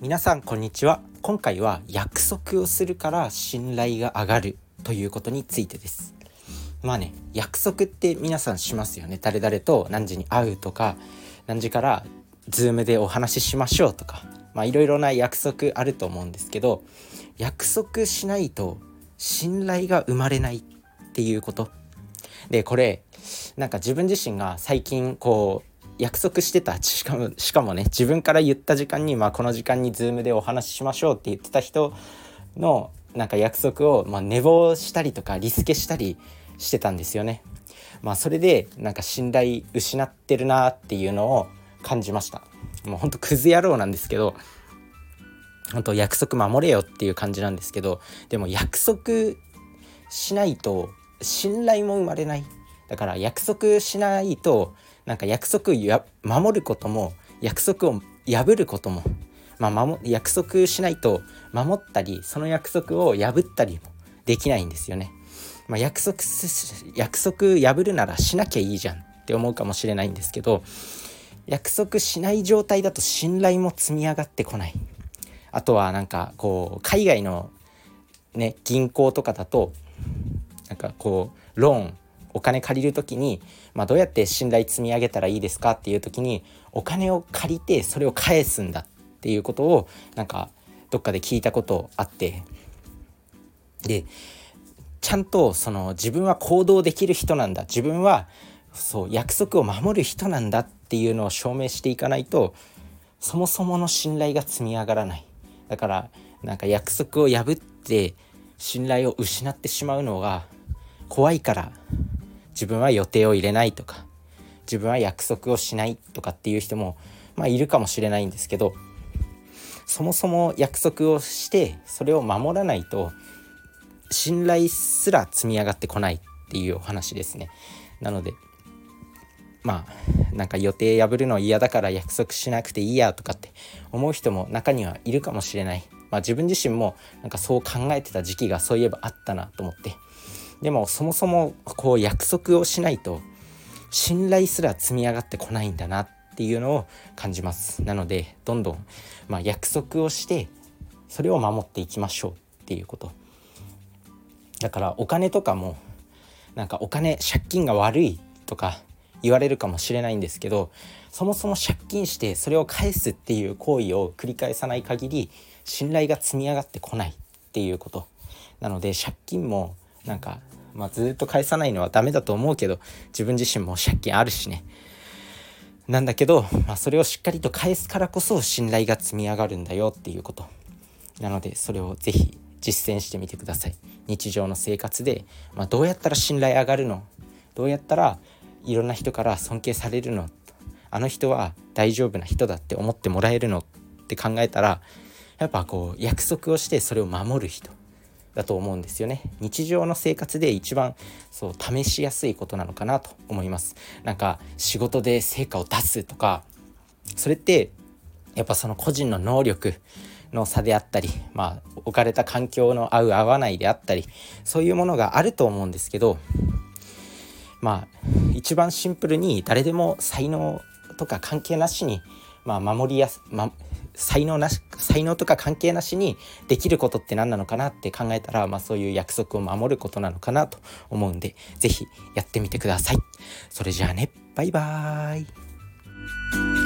皆さんこんにちは。今回は約束をするから信頼が上がるということについてです。まあね約束って皆さんしますよね。誰々と何時に会うとか何時からズームでお話ししましょうとか。まあいろいろな約束あると思うんですけど約束しないと信頼が生まれないっていうこと。でこれなんか自分自身が最近こう約束してたしかもしかもね自分から言った時間に、まあ、この時間に Zoom でお話ししましょうって言ってた人のなんか約束を、まあ、寝坊したりとかリスケしたりしてたんですよね。まあ、それでなんか信頼失ってるなっていうのを感じました。もうほんとクズ野郎なんですけど本当約束守れよっていう感じなんですけどでも約束しないと信頼も生まれないだから約束しないとなんか約束や守ることも約束を破ることも、まあ、守約束しないと守ったりその約束を破ったりもできないんですよね。まあ、約束約束破るならしなきゃいいじゃんって思うかもしれないんですけど約束しない状態だと信頼も積み上がってこない。あとはなんかこう海外のね銀行とかだとなんかこうローンお金借りる時に、まあ、どうやって信頼積み上げたらいいですかっていう時にお金を借りてそれを返すんだっていうことをなんかどっかで聞いたことあって。でちゃんとその自分は行動できる人なんだ。自分はそう約束を守る人なんだっていうのを証明していかないとそもそもの信頼が積み上がらない。だからなんか約束を破って信頼を失ってしまうのが怖いから。自分は予定を入れないとか自分は約束をしないとかっていう人もまあいるかもしれないんですけどそもそも約束をしてそれを守らないと信頼すら積み上がってこないっていうお話ですね。なのでまあなんか予定破るの嫌だから約束しなくていいやとかって思う人も中にはいるかもしれない。まあ自分自身もなんかそう考えてた時期がそういえばあったなと思ってでもそもそもこう約束をしないと信頼すら積み上がってこないんだなっていうのを感じます。なのでどんどん、まあ、約束をしてそれを守っていきましょうっていうこと。だからお金とかもなんかお金借金が悪いとか言われるかもしれないんですけどそもそも借金してそれを返すっていう行為を繰り返さない限り信頼が積み上がってこないっていうこと。なので借金もなんか、まあ、ずっと返さないのはダメだと思うけど自分自身も借金あるしね。なんだけど、まあ、それをしっかりと返すからこそ信頼が積み上がるんだよっていうこと。なのでそれを是非実践してみてください。日常の生活で、まあ、どうやったら信頼上がるの？どうやったらいろんな人から尊敬されるの？あの人は大丈夫な人だって思ってもらえるの？って考えたらやっぱこう約束をしてそれを守る人。だと思うんですよね。日常の生活で一番そう試しやすいことなのかなと思います。なんか仕事で成果を出すとかそれってやっぱその個人の能力の差であったり、まあ、置かれた環境の合う合わないであったりそういうものがあると思うんですけどまあ一番シンプルに誰でも才能とか関係なしに、まあ、守りやす、ま、才能なし才能とか関係なしにできることって何なのかなって考えたら、まあ、そういう約束を守ることなのかなと思うんで是非やってみてください。それじゃあねバイバーイ